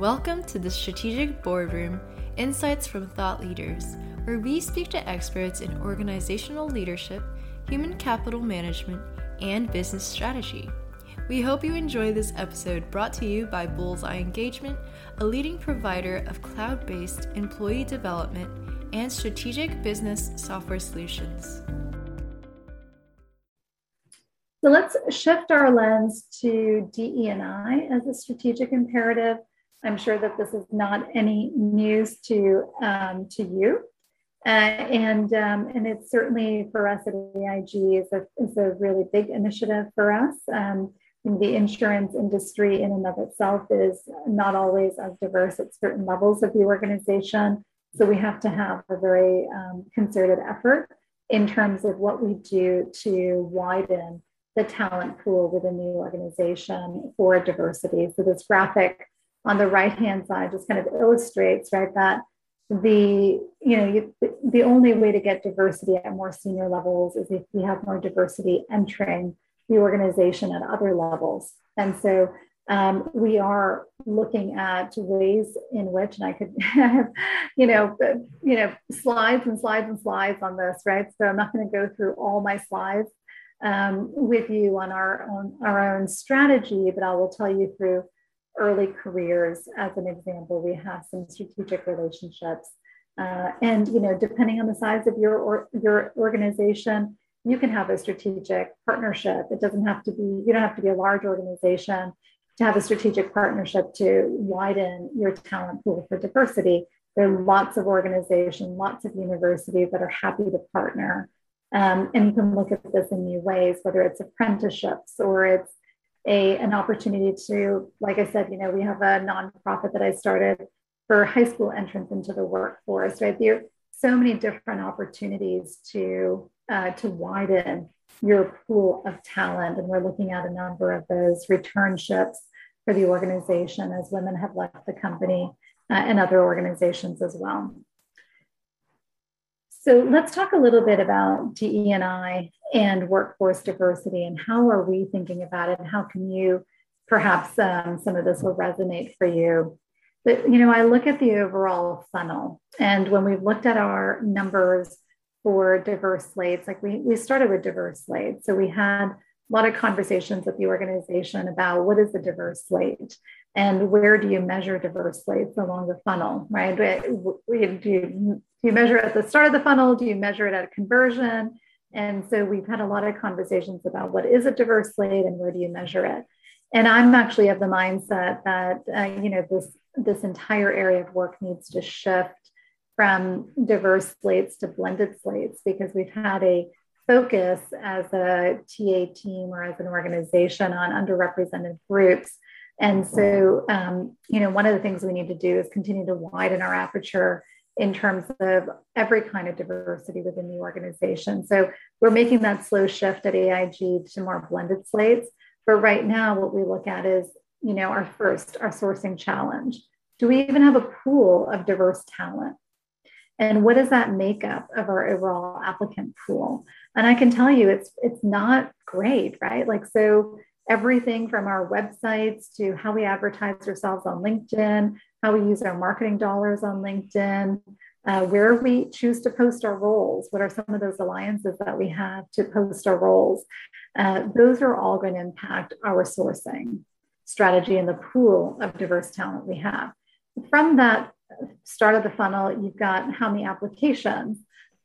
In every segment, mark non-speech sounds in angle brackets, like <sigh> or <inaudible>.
Welcome to the Strategic Boardroom Insights from Thought Leaders, where we speak to experts in organizational leadership, human capital management, and business strategy. We hope you enjoy this episode brought to you by Bullseye Engagement, a leading provider of cloud based employee development and strategic business software solutions. So let's shift our lens to DE&I as a strategic imperative I'm sure that this is not any news to um, to you, uh, and um, and it's certainly for us at AIG is a is a really big initiative for us. Um, the insurance industry in and of itself is not always as diverse at certain levels of the organization, so we have to have a very um, concerted effort in terms of what we do to widen the talent pool within the organization for diversity. So this graphic on the right hand side just kind of illustrates right that the you know you, the only way to get diversity at more senior levels is if we have more diversity entering the organization at other levels. And so um, we are looking at ways in which and i could <laughs> have you know you know slides and slides and slides on this right? So i'm not going to go through all my slides um, with you on our own our own strategy but i will tell you through early careers as an example we have some strategic relationships. Uh, and you know depending on the size of your or, your organization you can have a strategic partnership. It doesn't have to be you don't have to be a large organization to have a strategic partnership to widen your talent pool for diversity. There are lots of organizations lots of universities that are happy to partner. Um, and you can look at this in new ways whether it's apprenticeships or it's a an opportunity to, like I said, you know, we have a nonprofit that I started for high school entrance into the workforce, right? There are so many different opportunities to uh, to widen your pool of talent, and we're looking at a number of those returnships for the organization as women have left the company uh, and other organizations as well. So let's talk a little bit about DE&I and workforce diversity and how are we thinking about it? And how can you perhaps um, some of this will resonate for you? But you know i look at the overall funnel and when we've looked at our numbers for diverse slates like we, we started with diverse slates. So we had a lot of conversations with the organization about what is a diverse slate and where do you measure diverse slates along the funnel right? Do you, do you measure at the start of the funnel do you measure it at a conversion and so we've had a lot of conversations about what is a diverse slate and where do you measure it. And I'm actually of the mindset that uh, you know this this entire area of work needs to shift from diverse slates to blended slates because we've had a focus as a TA team or as an organization on underrepresented groups. And so, um, you know, one of the things we need to do is continue to widen our aperture in terms of every kind of diversity within the organization. So we're making that slow shift at AIG to more blended slates. But right now, what we look at is, you know, our first, our sourcing challenge. Do we even have a pool of diverse talent? And what is that makeup of our overall applicant pool? And I can tell you it's it's not great, right? Like so everything from our websites to how we advertise ourselves on LinkedIn, how we use our marketing dollars on LinkedIn, uh, where we choose to post our roles, what are some of those alliances that we have to post our roles. Uh, those are all going to impact our sourcing strategy and the pool of diverse talent we have. From that start of the funnel, you've got how many applications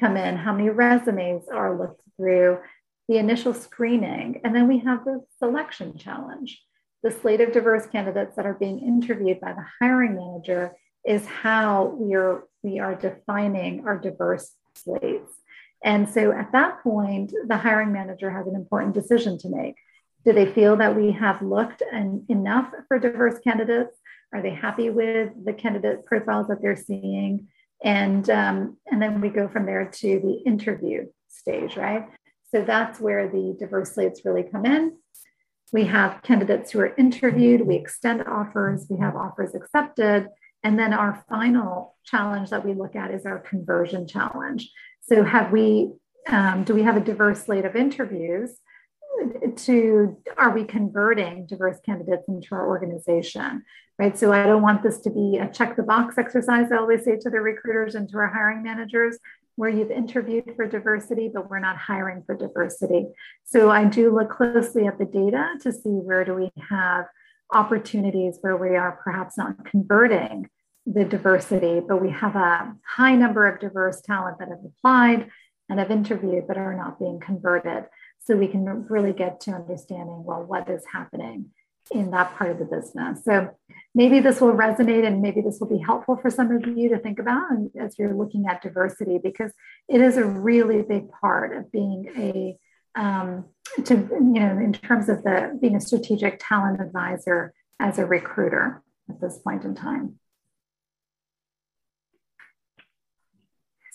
come in, how many resumes are looked through, the initial screening, and then we have the selection challenge the slate of diverse candidates that are being interviewed by the hiring manager is how we are we are defining our diverse slates. And so at that point, the hiring manager has an important decision to make. Do they feel that we have looked en- enough for diverse candidates? Are they happy with the candidate profiles that they're seeing? And, um, and then we go from there to the interview stage, right? So that's where the diverse slates really come in. We have candidates who are interviewed, we extend offers, we have offers accepted. And then our final challenge that we look at is our conversion challenge. So, have we, um, do we have a diverse slate of interviews? to are we converting diverse candidates into our organization right so i don't want this to be a check the box exercise i always say to the recruiters and to our hiring managers where you've interviewed for diversity but we're not hiring for diversity. So i do look closely at the data to see where do we have opportunities where we are perhaps not converting the diversity but we have a high number of diverse talent that have applied and have interviewed but are not being converted. So we can really get to understanding well what is happening in that part of the business. So maybe this will resonate and maybe this will be helpful for some of you to think about as you're looking at diversity because it is a really big part of being a um, to you know in terms of the being a strategic talent advisor as a recruiter at this point in time.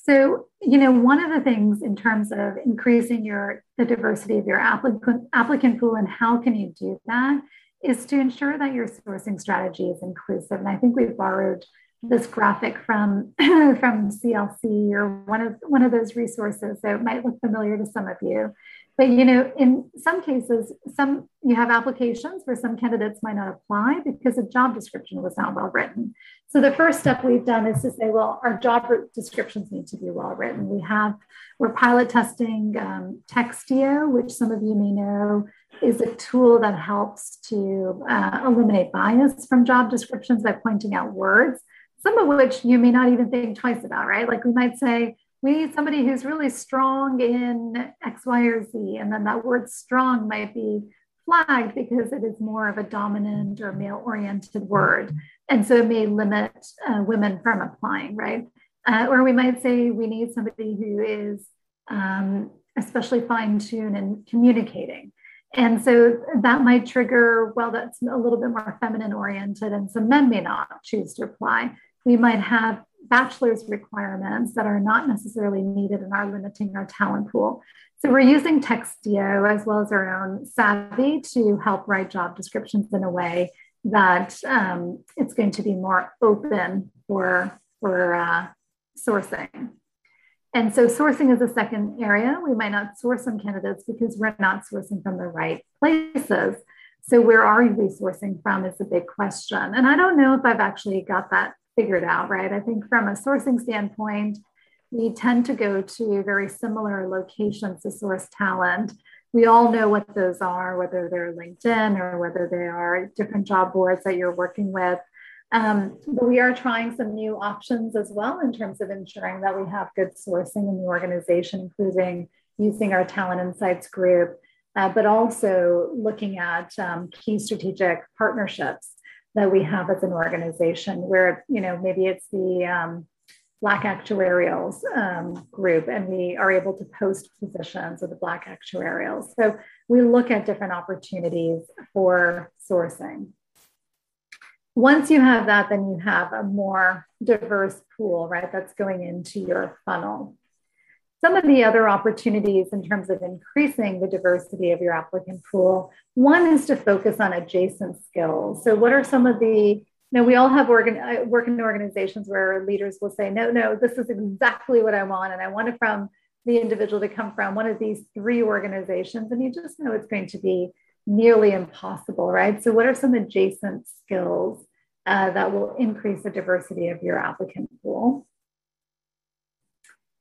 So, you know, one of the things in terms of increasing your the diversity of your applicant applicant pool and how can you do that is to ensure that your sourcing strategy is inclusive. And I think we've borrowed this graphic from <clears throat> from CLC or one of one of those resources. So it might look familiar to some of you. But you know, in some cases, some you have applications where some candidates might not apply because the job description was not well written. So the first step we've done is to say, well, our job descriptions need to be well written. We have we're pilot testing um, Textio, which some of you may know is a tool that helps to uh, eliminate bias from job descriptions by pointing out words, some of which you may not even think twice about, right? Like we might say, we need somebody who's really strong in X, Y, or Z. And then that word strong might be flagged because it is more of a dominant or male oriented word. And so it may limit uh, women from applying, right? Uh, or we might say we need somebody who is um, especially fine tuned in communicating. And so that might trigger, well, that's a little bit more feminine oriented, and some men may not choose to apply. We might have bachelor's requirements that are not necessarily needed and are limiting our talent pool. So we're using Textio as well as our own Savvy to help write job descriptions in a way that um, it's going to be more open for, for uh, sourcing. And so sourcing is a second area. We might not source some candidates because we're not sourcing from the right places. So where are you resourcing from is a big question. And I don't know if I've actually got that figured out, right? I think from a sourcing standpoint, we tend to go to very similar locations to source talent. We all know what those are, whether they're LinkedIn or whether they are different job boards that you're working with. Um, but we are trying some new options as well in terms of ensuring that we have good sourcing in the organization, including using our talent insights group, uh, but also looking at um, key strategic partnerships that we have as an organization where, you know, maybe it's the um, Black Actuarials um, group and we are able to post positions of the Black Actuarials. So we look at different opportunities for sourcing. Once you have that, then you have a more diverse pool, right? That's going into your funnel. Some of the other opportunities in terms of increasing the diversity of your applicant pool, one is to focus on adjacent skills. So, what are some of the you know, we all have organ, uh, work in organizations where leaders will say, no, no, this is exactly what I want. And I want it from the individual to come from one of these three organizations. And you just know it's going to be nearly impossible, right? So, what are some adjacent skills uh, that will increase the diversity of your applicant pool?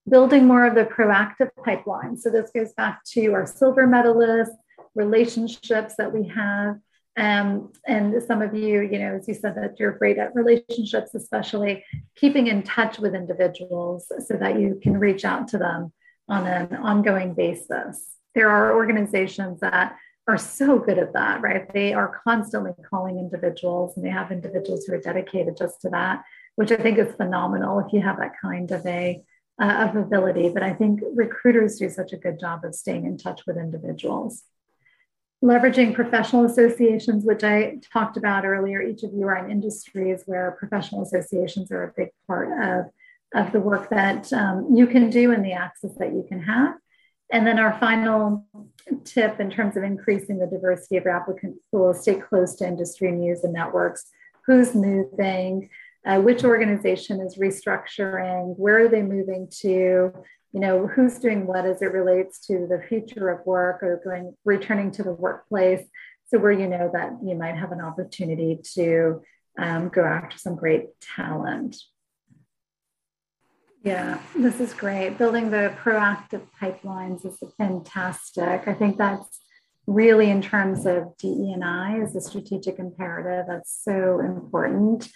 building more of the proactive pipeline. So this goes back to our silver medalists, relationships that we have. Um, and some of you, you know, as you said that you're great at relationships, especially keeping in touch with individuals so that you can reach out to them on an ongoing basis. There are organizations that are so good at that, right? They are constantly calling individuals and they have individuals who are dedicated just to that, which I think is phenomenal if you have that kind of a uh, of ability, but I think recruiters do such a good job of staying in touch with individuals. Leveraging professional associations, which I talked about earlier, each of you are in industries where professional associations are a big part of, of the work that um, you can do and the access that you can have. And then our final tip in terms of increasing the diversity of applicant pool stay close to industry news and networks. Who's moving? uh, which organization is restructuring, where are they moving to, you know, who's doing what as it relates to the future of work or going returning to the workplace. So where you know that you might have an opportunity to um, go after some great talent. Yeah, this is great. Building the proactive pipelines is fantastic. I think that's really in terms of DE&I as a strategic imperative. That's so important.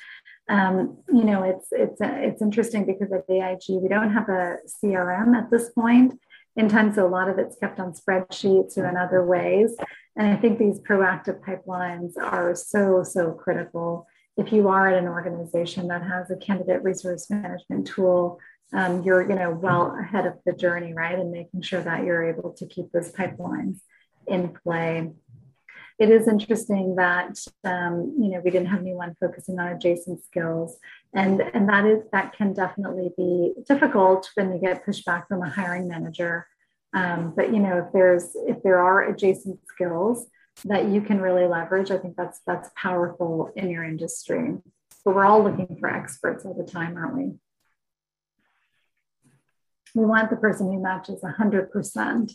Um, you know, it's it's it's interesting because at AIG we don't have a CRM at this point in time, so a lot of it's kept on spreadsheets or in other ways. And I think these proactive pipelines are so so critical. If you are at an organization that has a candidate resource management tool um, you're you know well ahead of the journey right? And making sure that you're able to keep those pipelines in play. It is interesting that um, you know we didn't have anyone focusing on adjacent skills. And and that is that can definitely be difficult when you get pushback from a hiring manager. Um, but you know if there's if there are adjacent skills that you can really leverage i think that's that's powerful in your industry. But we're all looking for experts all the time aren't we we want the person who matches 100%.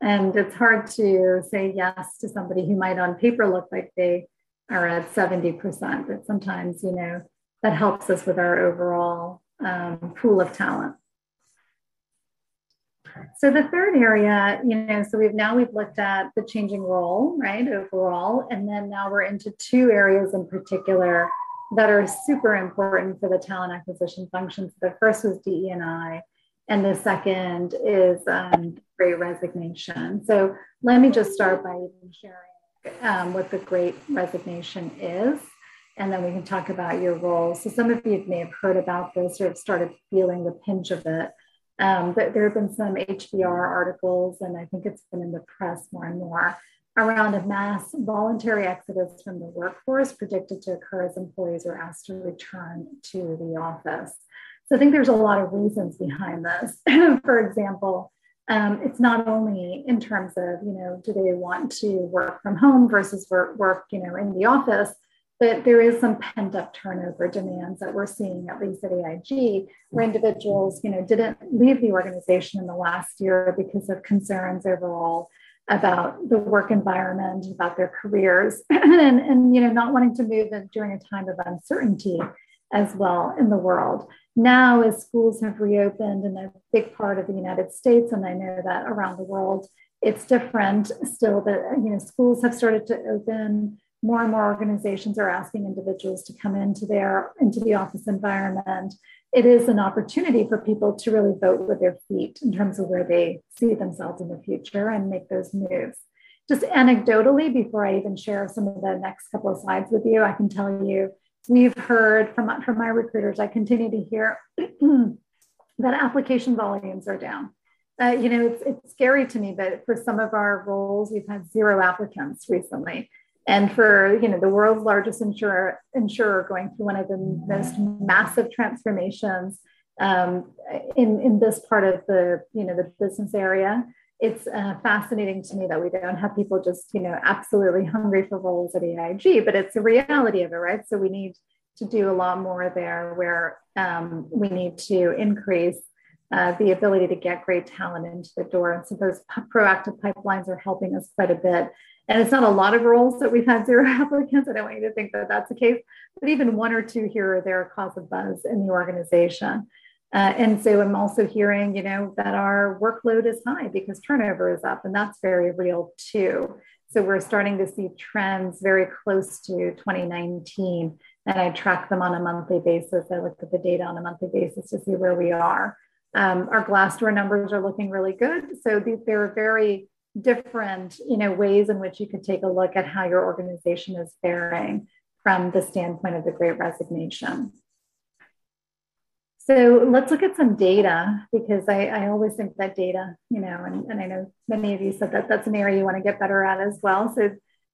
And it's hard to say yes to somebody who might on paper look like they are at 70%, but sometimes, you know, that helps us with our overall um, pool of talent. So the third area, you know, so we've now we've looked at the changing role, right, overall, and then now we're into two areas in particular that are super important for the talent acquisition functions. The first was DE&I, and the second is um, great resignation. So let me just start by even sharing um, what the great resignation is, and then we can talk about your role. So some of you may have heard about this or have started feeling the pinch of it. Um, but there have been some HBR articles, and I think it's been in the press more and more around a mass voluntary exodus from the workforce predicted to occur as employees are asked to return to the office. So I think there's a lot of reasons behind this. <laughs> For example, um, it's not only in terms of, you know, do they want to work from home versus work, work, you know, in the office, but there is some pent up turnover demands that we're seeing, at least at AIG, where individuals, you know, didn't leave the organization in the last year because of concerns overall about the work environment, about their careers, <clears throat> and, and you know, not wanting to move during a time of uncertainty as well in the world. Now, as schools have reopened in a big part of the United States, and I know that around the world, it's different still, but you know, schools have started to open. More and more organizations are asking individuals to come into their into the office environment. It is an opportunity for people to really vote with their feet in terms of where they see themselves in the future and make those moves. Just anecdotally, before I even share some of the next couple of slides with you, I can tell you we've heard from, from my recruiters, I continue to hear <clears throat> that application volumes are down. Uh, you know, it's, it's scary to me, but for some of our roles, we've had zero applicants recently. And for you know the world's largest insurer, insurer going through one of the most massive transformations um, in in this part of the you know the business area, it's uh, fascinating to me that we don't have people just you know absolutely hungry for roles at AIG, but it's the reality of it, right? So we need to do a lot more there, where um, we need to increase uh, the ability to get great talent into the door, and so those proactive pipelines are helping us quite a bit. And it's not a lot of roles that we've had zero <laughs> applicants. I don't want you to think that that's the case, but even one or two here or there cause a buzz in the organization. Uh, and so I'm also hearing, you know, that our workload is high because turnover is up, and that's very real too. So we're starting to see trends very close to 2019, and I track them on a monthly basis. I look at the data on a monthly basis to see where we are. Um, our Glassdoor numbers are looking really good. So these, there are very different, you know, ways in which you could take a look at how your organization is faring from the standpoint of the Great Resignation. So let's look at some data because I, I always think that data, you know, and, and I know many of you said that that's an area you want to get better at as well. So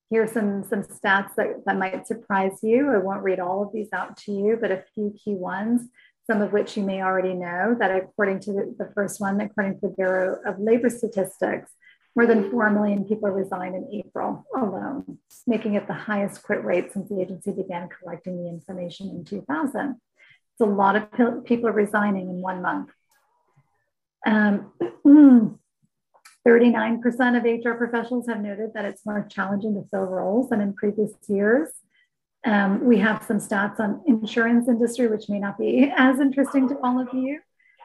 here's some, some stats that, that might surprise you. I won't read all of these out to you, but a few key ones, some of which you may already know that according to the, the first one, according to the Bureau of Labor Statistics, more than 4 million people resigned in April alone, making it the highest quit rate since the agency began collecting the information in 2000. It's a lot of people are resigning in one month. Um, <clears throat> 39% of HR professionals have noted that it's more challenging to fill roles than in previous years. Um, we have some stats on insurance industry, which may not be as interesting to all of you.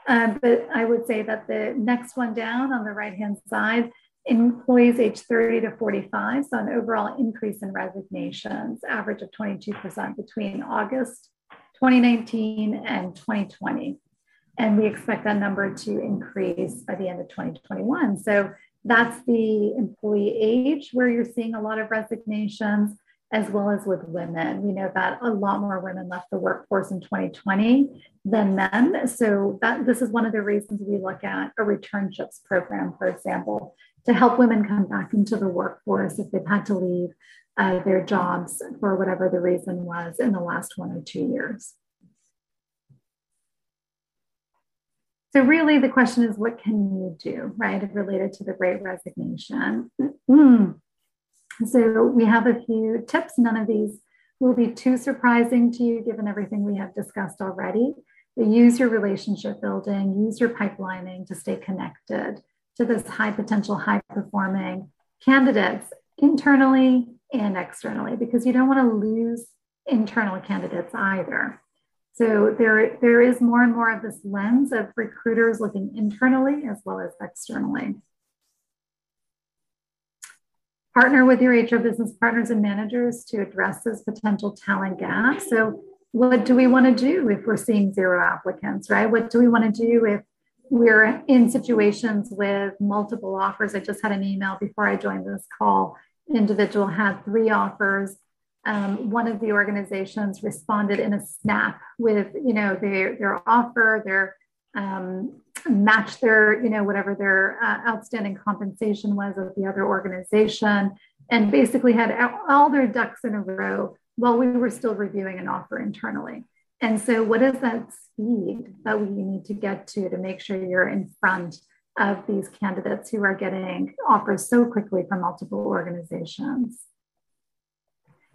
Um, but I would say that the next one down on the right hand side, employees age 30 to 45 saw an overall increase in resignations, average of 22% between August 2019 and 2020. And we expect that number to increase by the end of 2021. So that's the employee age where you're seeing a lot of resignations, as well as with women. We know that a lot more women left the workforce in 2020 than men. So that this is one of the reasons we look at a returnships program, for example, to help women come back into the workforce if they've had to leave uh, their jobs for whatever the reason was in the last one or two years. So, really, the question is what can you do, right, related to the great resignation? <clears throat> Mm. <laughs> So, we have a few tips. None of these will be too surprising to you given everything we have discussed already. But use your relationship building, use your pipelining to stay connected to this high potential, high performing candidates internally and externally, because you don't want to lose internal candidates either. So there, there is more and more of this lens of recruiters looking internally as well as externally. Partner with your HR business partners and managers to address this potential talent gap. So what do we want to do if we're seeing zero applicants, right? What do we want to do if we're in situations with multiple offers? I just had an email before I joined this call. Individual had three offers um, one of the organizations responded in a snap with you know their their offer their um, match their you know whatever their uh, outstanding compensation was of the other organization and basically had all their ducks in a row while we were still reviewing an offer internally. And so what is that speed that we need to get to to make sure you're in front of these candidates who are getting offers so quickly from multiple organizations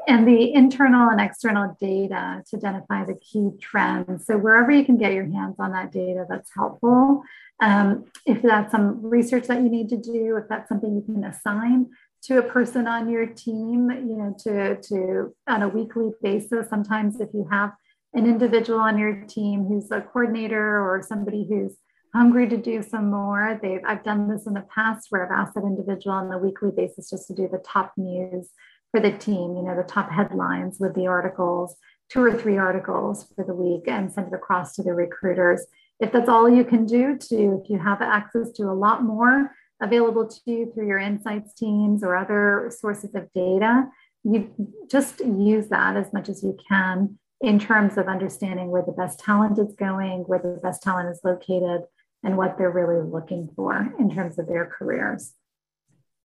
and the internal and external data to identify the key trends. So, wherever you can get your hands on that data, that's helpful. Um, if that's some research that you need to do, if that's something you can assign to a person on your team, you know, to, to on a weekly basis. Sometimes, if you have an individual on your team who's a coordinator or somebody who's hungry to do some more, they've I've done this in the past where I've asked that individual on a weekly basis just to do the top news for the team, you know, the top headlines with the articles, two or three articles for the week, and send it across to the recruiters. If that's all you can do to, if you have access to a lot more available to you through your insights teams or other sources of data, you just use that as much as you can in terms of understanding where the best talent is going, where the best talent is located, and what they're really looking for in terms of their careers.